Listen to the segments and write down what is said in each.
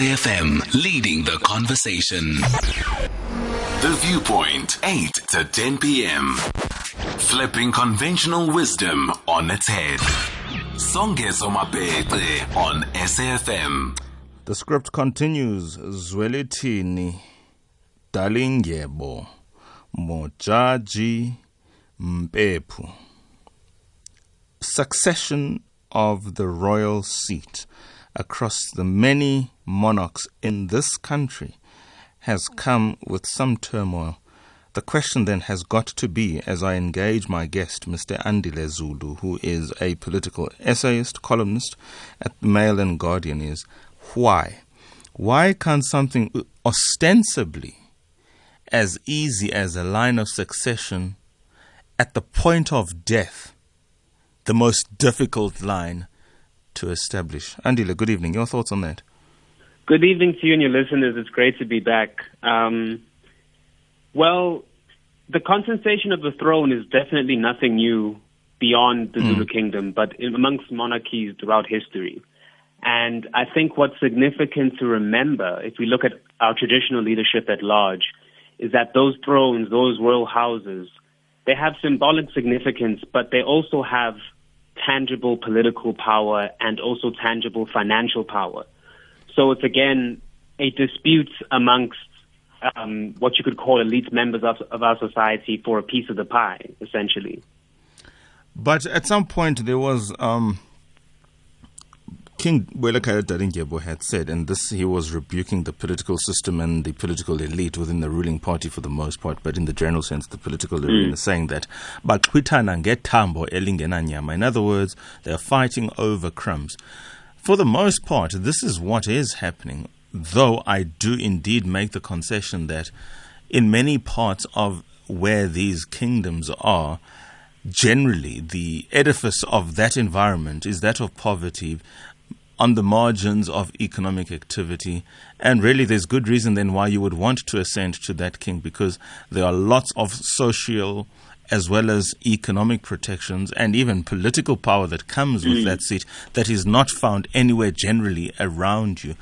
SAFM leading the conversation. The Viewpoint, 8 to 10 p.m. Flipping conventional wisdom on its head. Songezo Mapete on SAFM. The script continues. Zwelithini, Dalindyebo, Modjadji, Mphephu. Succession of the royal seat across the many monarchs in this country has come with some turmoil. The question then has got to be, as I engage my guest, Mr. Andile Zulu, who is a political essayist, columnist at Mail and Guardian, is why? Why can't something ostensibly as easy as a line of succession at the point of death, the most difficult line to establish? Andile, good evening. Your thoughts on that? Good evening to you and your listeners. It's great to be back. Um, well, the concentration of the throne is definitely nothing new beyond the mm. Zulu kingdom, but amongst monarchies throughout history. And I think what's significant to remember, if we look at our traditional leadership at large, is that those thrones, those royal houses, they have symbolic significance, but they also have tangible political power and also tangible financial power. So it's again a dispute amongst um, what you could call elite members of, of our society for a piece of the pie, essentially. But at some point, there was um, King Buyelekhaya Dalindyebo had said, and this he was rebuking the political system and the political elite within the ruling party for the most part, but in the general sense, the political arena, mm. saying that, In other words, they're fighting over crumbs. For the most part, this is what is happening, though I do indeed make the concession that in many parts of where these kingdoms are, generally the edifice of that environment is that of poverty on the margins of economic activity. And really, there's good reason then why you would want to ascend to that king because there are lots of social as well as economic protections and even political power that comes with mm. that seat that is not found anywhere generally around you.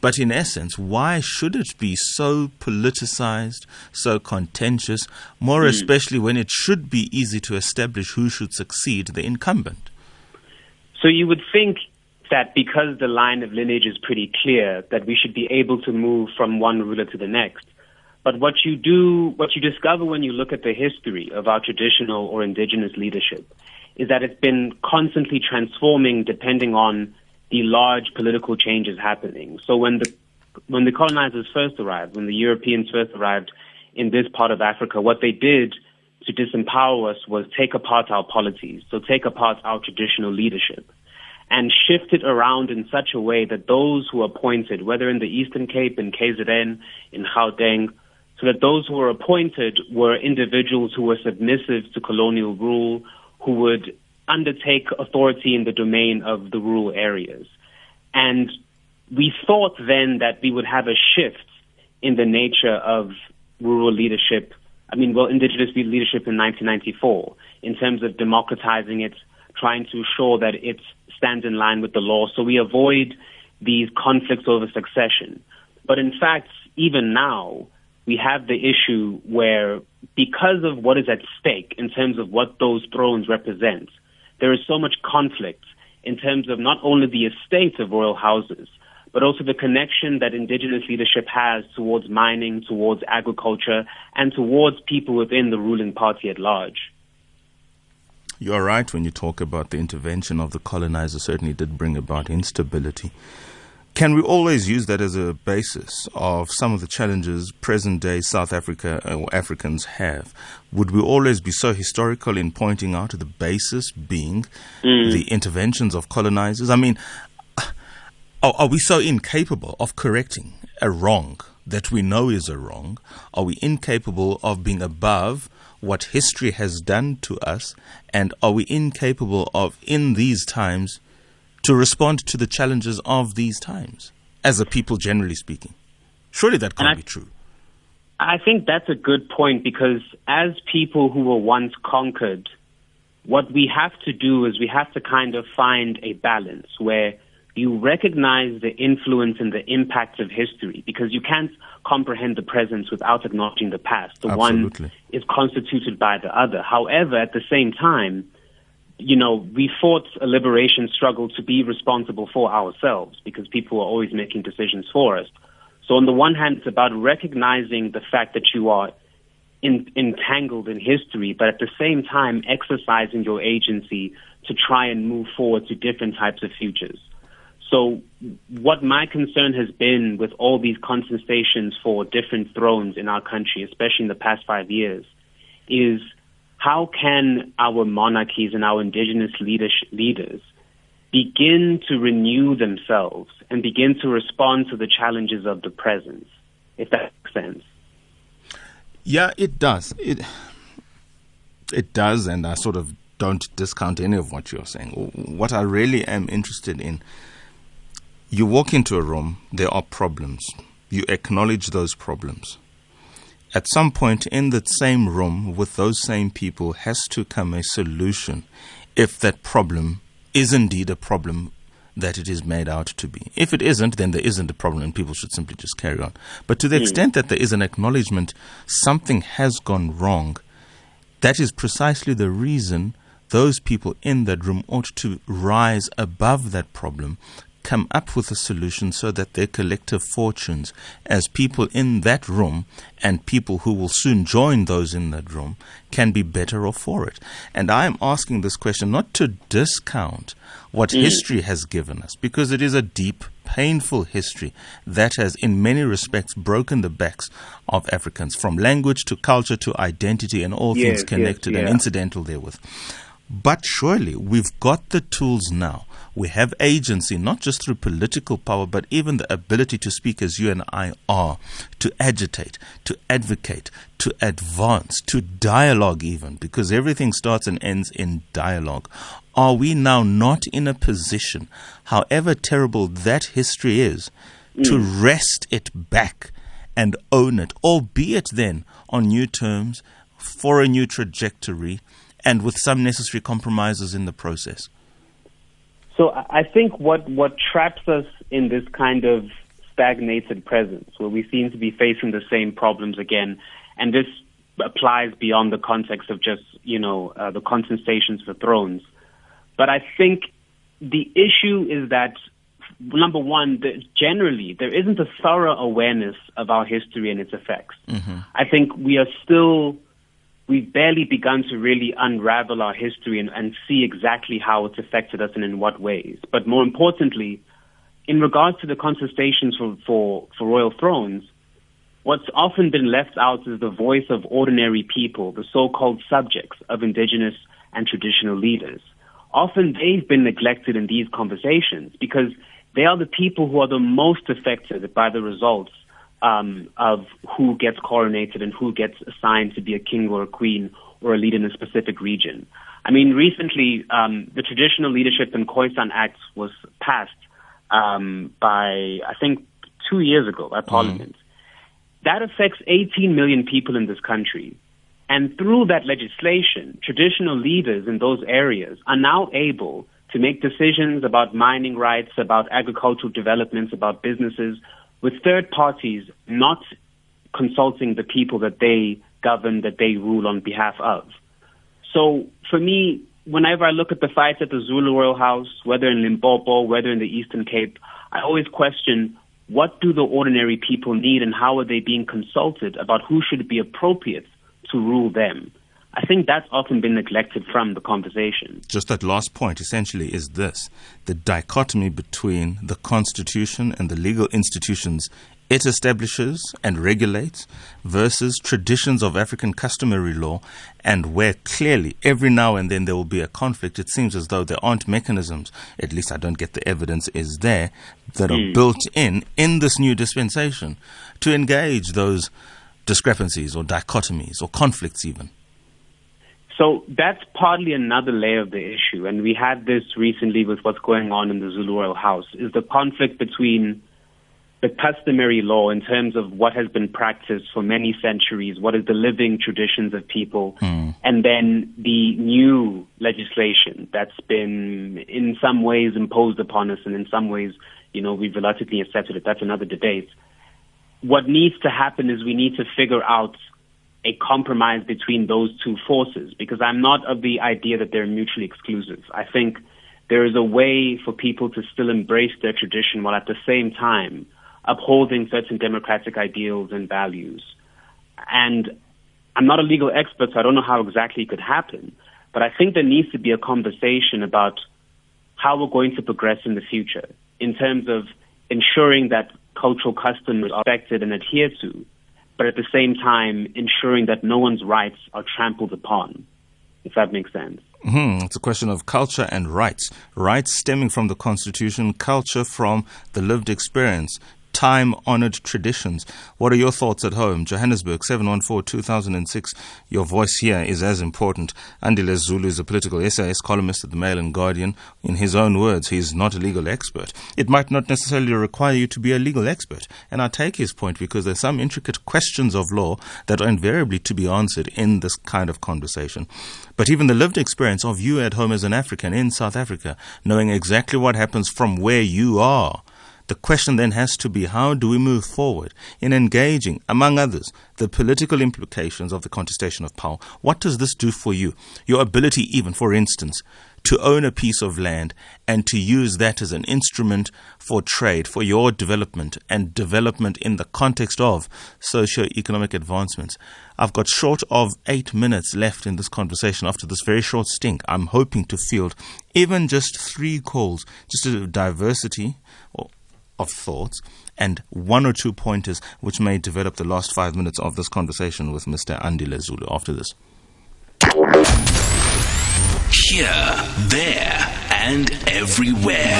But in essence, why should it be so politicized, so contentious, more mm. especially when it should be easy to establish who should succeed the incumbent? So you would think that because the line of lineage is pretty clear, that we should be able to move from one ruler to the next. But what you do, what you discover when you look at the history of our traditional or indigenous leadership is that it's been constantly transforming depending on the large political changes happening. So when the when the colonizers first arrived, when the Europeans first arrived in this part of Africa, what they did to disempower us was take apart our polities, so take apart our traditional leadership, and shift it around in such a way that those who are appointed, whether in the Eastern Cape, in KZN, in Gauteng, so that those who were appointed were individuals who were submissive to colonial rule, who would undertake authority in the domain of the rural areas. And we thought then that we would have a shift in the nature of rural leadership, I mean, well, indigenous leadership in 1994, in terms of democratizing it, trying to ensure that it stands in line with the law so we avoid these conflicts over succession. But in fact, even now, we have the issue where because of what is at stake in terms of what those thrones represent, there is so much conflict in terms of not only the estate of royal houses, but also the connection that indigenous leadership has towards mining, towards agriculture, and towards people within the ruling party at large. You're right when you talk about the intervention of the colonizer certainly did bring about instability. Can we always use that as a basis of some of the challenges present day South Africa uh, or Africans have? Would we always be so historical in pointing out the basis being mm. the interventions of colonizers? I mean, are, are we so incapable of correcting a wrong that we know is a wrong? Are we incapable of being above what history has done to us? And are we incapable of, in these times, to respond to the challenges of these times as a people, generally speaking. Surely that can't I, be true. I think that's a good point because as people who were once conquered, what we have to do is we have to kind of find a balance where you recognize the influence and the impact of history because you can't comprehend the present without acknowledging the past. The Absolutely. one is constituted by the other. However, at the same time, you know, we fought a liberation struggle to be responsible for ourselves because people are always making decisions for us. So on the one hand, it's about recognizing the fact that you are in, entangled in history, but at the same time exercising your agency to try and move forward to different types of futures. So what my concern has been with all these contestations for different thrones in our country, especially in the past five years, is how can our monarchies and our indigenous leaders begin to renew themselves and begin to respond to the challenges of the present, if that makes sense. Yeah, it does. It it does, and I sort of don't discount any of what you're saying. What I really am interested in, you walk into a room, there are problems. You acknowledge those problems. At some point in that same room with those same people has to come a solution if that problem is indeed a problem that it is made out to be. If it isn't, then there isn't a problem and people should simply just carry on. But to the mm. extent that there is an acknowledgement something has gone wrong, that is precisely the reason those people in that room ought to rise above that problem come up with a solution so that their collective fortunes as people in that room and people who will soon join those in that room can be better off for it. And I am asking this question not to discount what mm. history has given us, because it is a deep, painful history that has, in many respects, broken the backs of Africans from language to culture to identity and all yes, things connected yes, yeah. and incidental therewith. But surely we've got the tools now we have agency, not just through political power, but even the ability to speak as you and I are, to agitate, to advocate, to advance, to dialogue, even, because everything starts and ends in dialogue. Are we now not in a position, however terrible that history is, mm. to wrest it back and own it, albeit then on new terms, for a new trajectory, and with some necessary compromises in the process? So I think what, what traps us in this kind of stagnated presence, where we seem to be facing the same problems again, and this applies beyond the context of just, you know, uh, the contestations for thrones. But I think the issue is that, number one, the, generally, there isn't a thorough awareness of our history and its effects. Mm-hmm. I think we are still we've barely begun to really unravel our history and, and see exactly how it's affected us and in what ways. But more importantly, in regards to the contestations for, for, for royal thrones, what's often been left out is the voice of ordinary people, the so-called subjects of indigenous and traditional leaders. Often they've been neglected in these conversations because they are the people who are the most affected by the results um, of who gets coronated and who gets assigned to be a king or a queen or a leader in a specific region. I mean, recently, um, the Traditional Leadership and Khoisan Act was passed um, by, I think, two years ago by Parliament. Mm. That affects 18 million people in this country. And through that legislation, traditional leaders in those areas are now able to make decisions about mining rights, about agricultural developments, about businesses, with third parties not consulting the people that they govern, that they rule on behalf of. So for me, whenever I look at the fights at the Zulu Royal House, whether in Limpopo, whether in the Eastern Cape, I always question what do the ordinary people need and how are they being consulted about who should be appropriate to rule them. I think that's often been neglected from the conversation. Just that last point essentially is this the dichotomy between the Constitution and the legal institutions it establishes and regulates versus traditions of African customary law, and where clearly every now and then there will be a conflict. It seems as though there aren't mechanisms, at least I don't get the evidence is there, that are mm. built in in this new dispensation to engage those discrepancies or dichotomies or conflicts even. So that's partly another layer of the issue, and we had this recently with what's going on in the Zulu Royal House, is the conflict between the customary law in terms of what has been practiced for many centuries, what is the living traditions of people, mm. and then the new legislation that's been in some ways imposed upon us and in some ways, you know, we've reluctantly accepted it. That's another debate. What needs to happen is we need to figure out a compromise between those two forces because I'm not of the idea that they're mutually exclusive. I think there is a way for people to still embrace their tradition while at the same time upholding certain democratic ideals and values. And I'm not a legal expert, so I don't know how exactly it could happen. But I think there needs to be a conversation about how we're going to progress in the future in terms of ensuring that cultural customs are respected and adhered to, but at the same time ensuring that no one's rights are trampled upon, if that makes sense. Mm-hmm. It's a question of culture and rights. Rights stemming from the Constitution, culture from the lived experience time honored traditions. What are your thoughts at home? Johannesburg, 714 2006. Your voice here is as important. Andile Zulu is a political essayist, columnist at the Mail and Guardian. In his own words, he is not a legal expert. It might not necessarily require you to be a legal expert. And I take his point because there's some intricate questions of law that are invariably to be answered in this kind of conversation. But even the lived experience of you at home as an African in South Africa, knowing exactly what happens from where you are the question then has to be how do we move forward in engaging, among others, the political implications of the contestation of power? What does this do for you? Your ability, even, for instance, to own a piece of land and to use that as an instrument for trade, for your development and development in the context of socio-economic advancements. I've got short of eight minutes left in this conversation after this very short stink. I'm hoping to field even just three calls, just a diversity of thoughts and one or two pointers which may develop the last five minutes of this conversation with Mr. Andy Zulu after this. Here, there, and everywhere.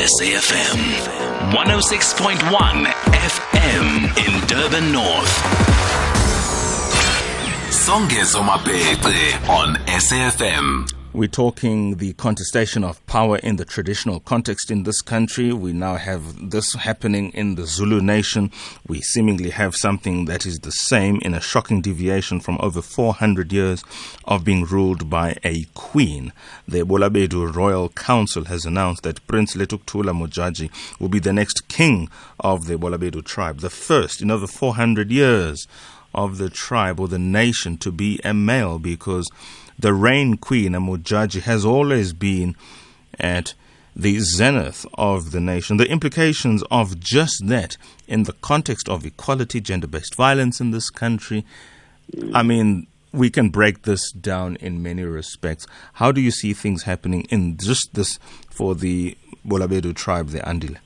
SAFM 106.1 FM in Durban North. Songezo Mapete on SAFM. We're talking the contestation of power in the traditional context in this country. We now have this happening in the Zulu nation. We seemingly have something that is the same in a shocking deviation from over 400 years of being ruled by a queen. The Balobedu Royal Council has announced that Prince Lekukela Modjadji will be the next king of the Balobedu tribe, the first in over 400 years of the tribe or the nation to be a male because the rain queen, Modjadji, has always been at the zenith of the nation. The implications of just that in the context of equality, gender based violence in this country. I mean, we can break this down in many respects. How do you see things happening in just this for the Balobedu tribe, the Andile?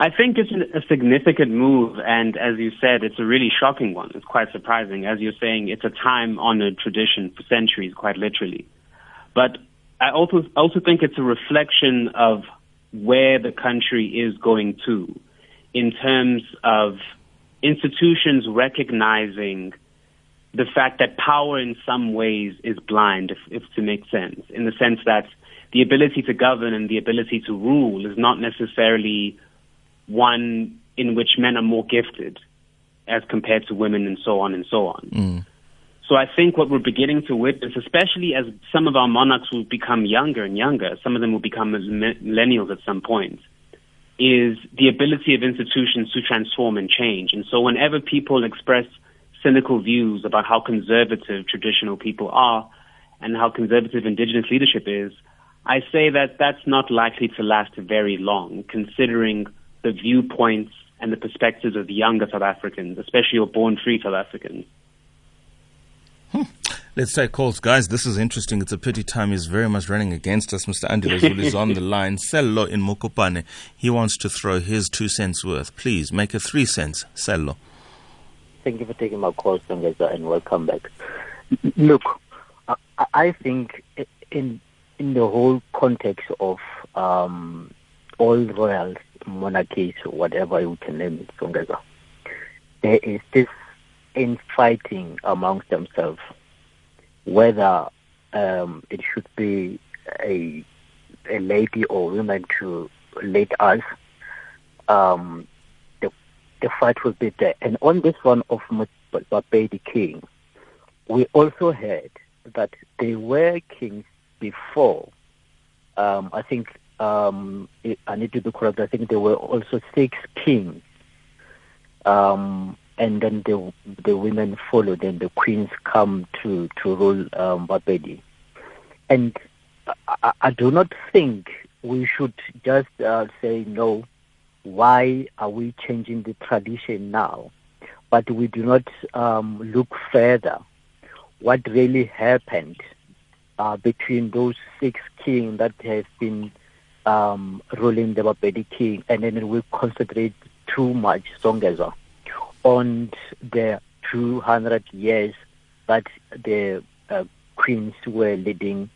I think it's a significant move, and as you said, it's a really shocking one. It's quite surprising. As you're saying, it's a time honored tradition for centuries, quite literally. But I also, also think it's a reflection of where the country is going to in terms of institutions recognizing the fact that power in some ways is blind, if, if to make sense, in the sense that the ability to govern and the ability to rule is not necessarily one in which men are more gifted as compared to women and so on and so on. Mm. So I think what we're beginning to witness, especially as some of our monarchs will become younger and younger, some of them will become millennials at some point, is the ability of institutions to transform and change. And so whenever people express cynical views about how conservative traditional people are and how conservative indigenous leadership is, I say that that's not likely to last very long, considering the viewpoints and the perspectives of younger South Africans, especially your born free South Africans. Hmm. Let's take calls, guys. This is interesting. It's a pity time is very much running against us. Mr. Andy Zulu is on the line. Sello in Mokopane. He wants to throw his two cents worth. Please make a three cents. Sello. Thank you for taking my call, Sangeza, and welcome back. Look, I think in in the whole context of um, all royals monarchies, or whatever you can name it, there is this infighting amongst themselves whether um, it should be a a lady or woman to lead us. Um, the the fight will be there, and on this one of Bapedi king, we also heard that there were kings before. Um, I think um, I need to be correct. I think there were also six kings, um, and then the the women followed, and the queens come to to rule um, Bapedi. And I, I, do not think we should just uh, say no. Why are we changing the tradition now? But we do not um, look further. What really happened uh, between those six kings that have been um, ruling the Bapedi king, and then we concentrate too much Zongezwa on the 200 years that the uh, queens were leading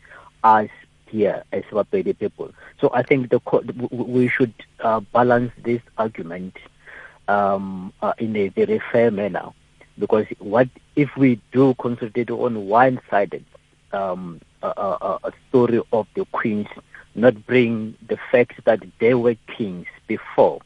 us here as Bapedi people. So I think the we should uh, balance this argument um, uh, in a very fair manner, because what if we do concentrate on one-sided um, a, a, a story of the queens, not bring the fact that they were kings before.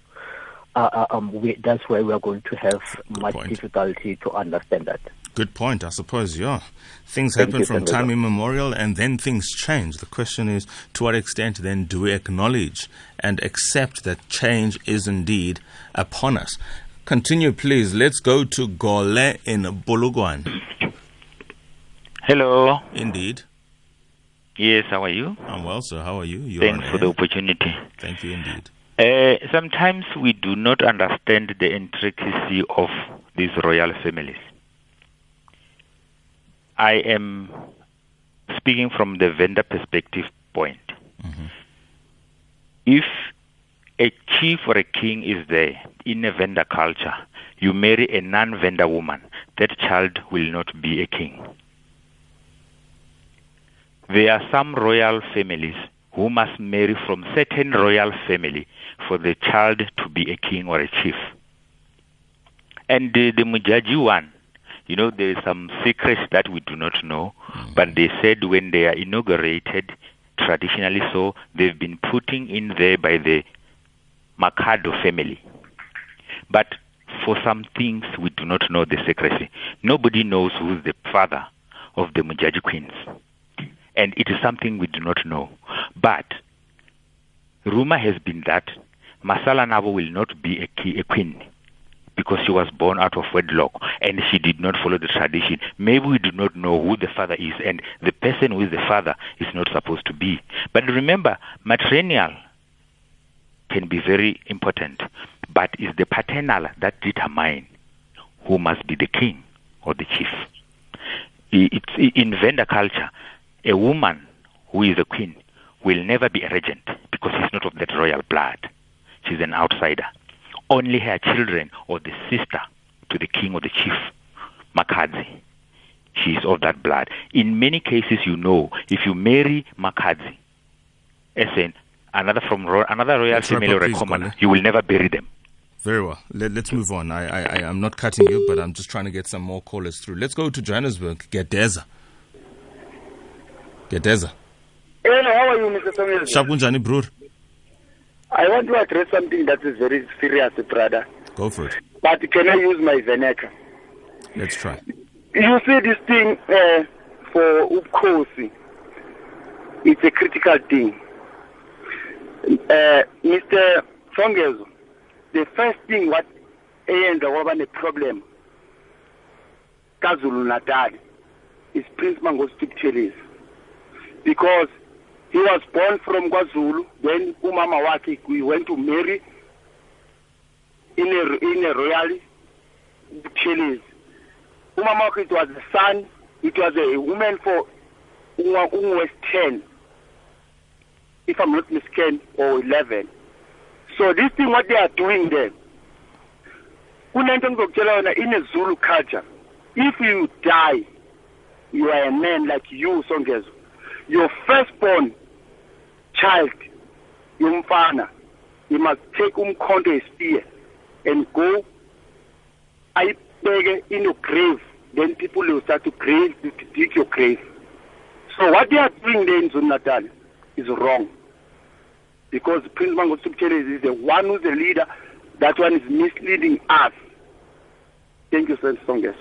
Uh, uh um, we, that's where we are going to have Good much point. difficulty to understand that. Good point, I suppose, yeah. Things Thank happen from time immemorial and then things change. The question is to what extent then do we acknowledge and accept that change is indeed upon us? Continue, please. Let's go to Gole in Bulugwan. Hello. Indeed. Yes, how are you? I'm well, sir. How are you? you Thanks for the opportunity. Thank you indeed. Uh, sometimes we do not understand the intricacy of these royal families. I am speaking from the Venda perspective point. Mm-hmm. If a chief or a king is there in a Venda culture, you marry a non Venda woman, that child will not be a king. There are some royal families who must marry from certain royal family for the child to be a king or a chief. And the, the Modjadji one, you know, there is some secrets that we do not know, mm. but they said when they are inaugurated, traditionally so, they've been putting in there by the Makhado family. But for some things, we do not know the secrecy. Nobody knows who's the father of the Modjadji queens and it is something we do not know. But rumor has been that Masalanabo will not be a, queen because she was born out of wedlock and she did not follow the tradition. Maybe we do not know who the father is, and the person who is the father is not supposed to be. But remember, matrilineal can be very important, but it's the paternal that determine who must be the king or the chief. It's in Venda culture a woman who is a queen will never be a regent because she's not of that royal blood. She's an outsider. Only her children or the sister to the king or the chief, Makadzi, she is of that blood. In many cases, you know, if you marry Makadzi, as in another from another royal Let's female or a commoner, you will never bury them. Very well. Let, us move on. I, I, I am not cutting you, but I'm just trying to get some more callers through. Let's go to Johannesburg. Get Gedeza. Gedeza. Hello, how are you, Mr. Samuel? Shakunjani, brother. I want to address something that is very serious, brother. Go for it. But can I use my vernacular? Let's try. You see this thing uh, for ubukhosi It's a critical thing. Uh, Mr. Songezo, the first thing what eyenza kwaba neproblem kazulu natal is Prince Mangosuthu Buthelezi because he was born from KwaZulu. Then umama wakhe we went to marry in a in a royal Buthelezi. Umama wakhe it was a son. It was a woman for West ten, if I'm not mistaken, or eleven. So this thing what they are doing there. in a Zulu culture if you die you are a man like you Songezo your firstborn child yomfana you must take umkhonto spear and go ayibeke in your grave. Then people will start to grave to dig your grave. So what they are doing there in Zulu is wrong. Because Prince Mangosuthu is the one who's the leader. That one is misleading us. Thank you sir Songes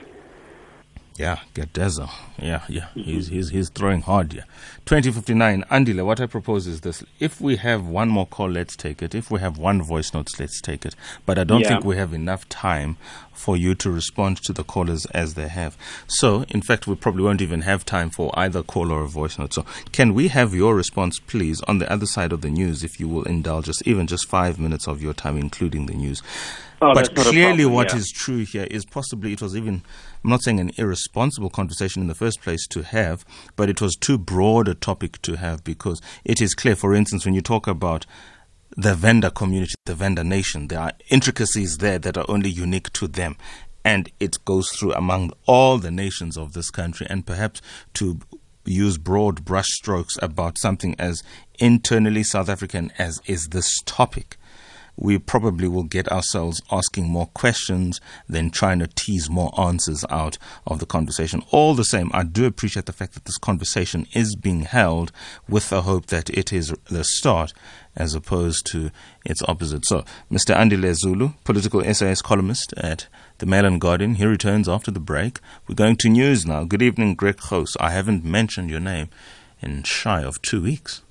Yeah, Getazo. Yeah, yeah. He's, he's, he's throwing hard here. 2059. Andile, what I propose is this. If we have one more call, let's take it. If we have one voice note, let's take it. But I don't Yeah. think we have enough time for you to respond to the callers as they have. So, in fact, we probably won't even have time for either call or a voice note. So, can we have your response, please, on the other side of the news, if you will indulge us, even just five minutes of your time, including the news? Oh, but that's not a clearly, problem, what yeah. is true here is possibly it was even, I'm not saying an irresponsible conversation in the first place to have, but it was too broad a topic to have because it is clear, for instance, when you talk about the Venda community, the Venda nation, there are intricacies there that are only unique to them. And it goes through among all the nations of this country, and perhaps to use broad brushstrokes about something as internally South African as is this topic we probably will get ourselves asking more questions than trying to tease more answers out of the conversation. All the same, I do appreciate the fact that this conversation is being held with the hope that it is the start as opposed to its opposite. So, Mr. Andile Zulu, political SAS columnist at the Mail and Guardian, he returns after the break. We're going to news now. Good evening, Greg Host. I haven't mentioned your name in shy of two weeks.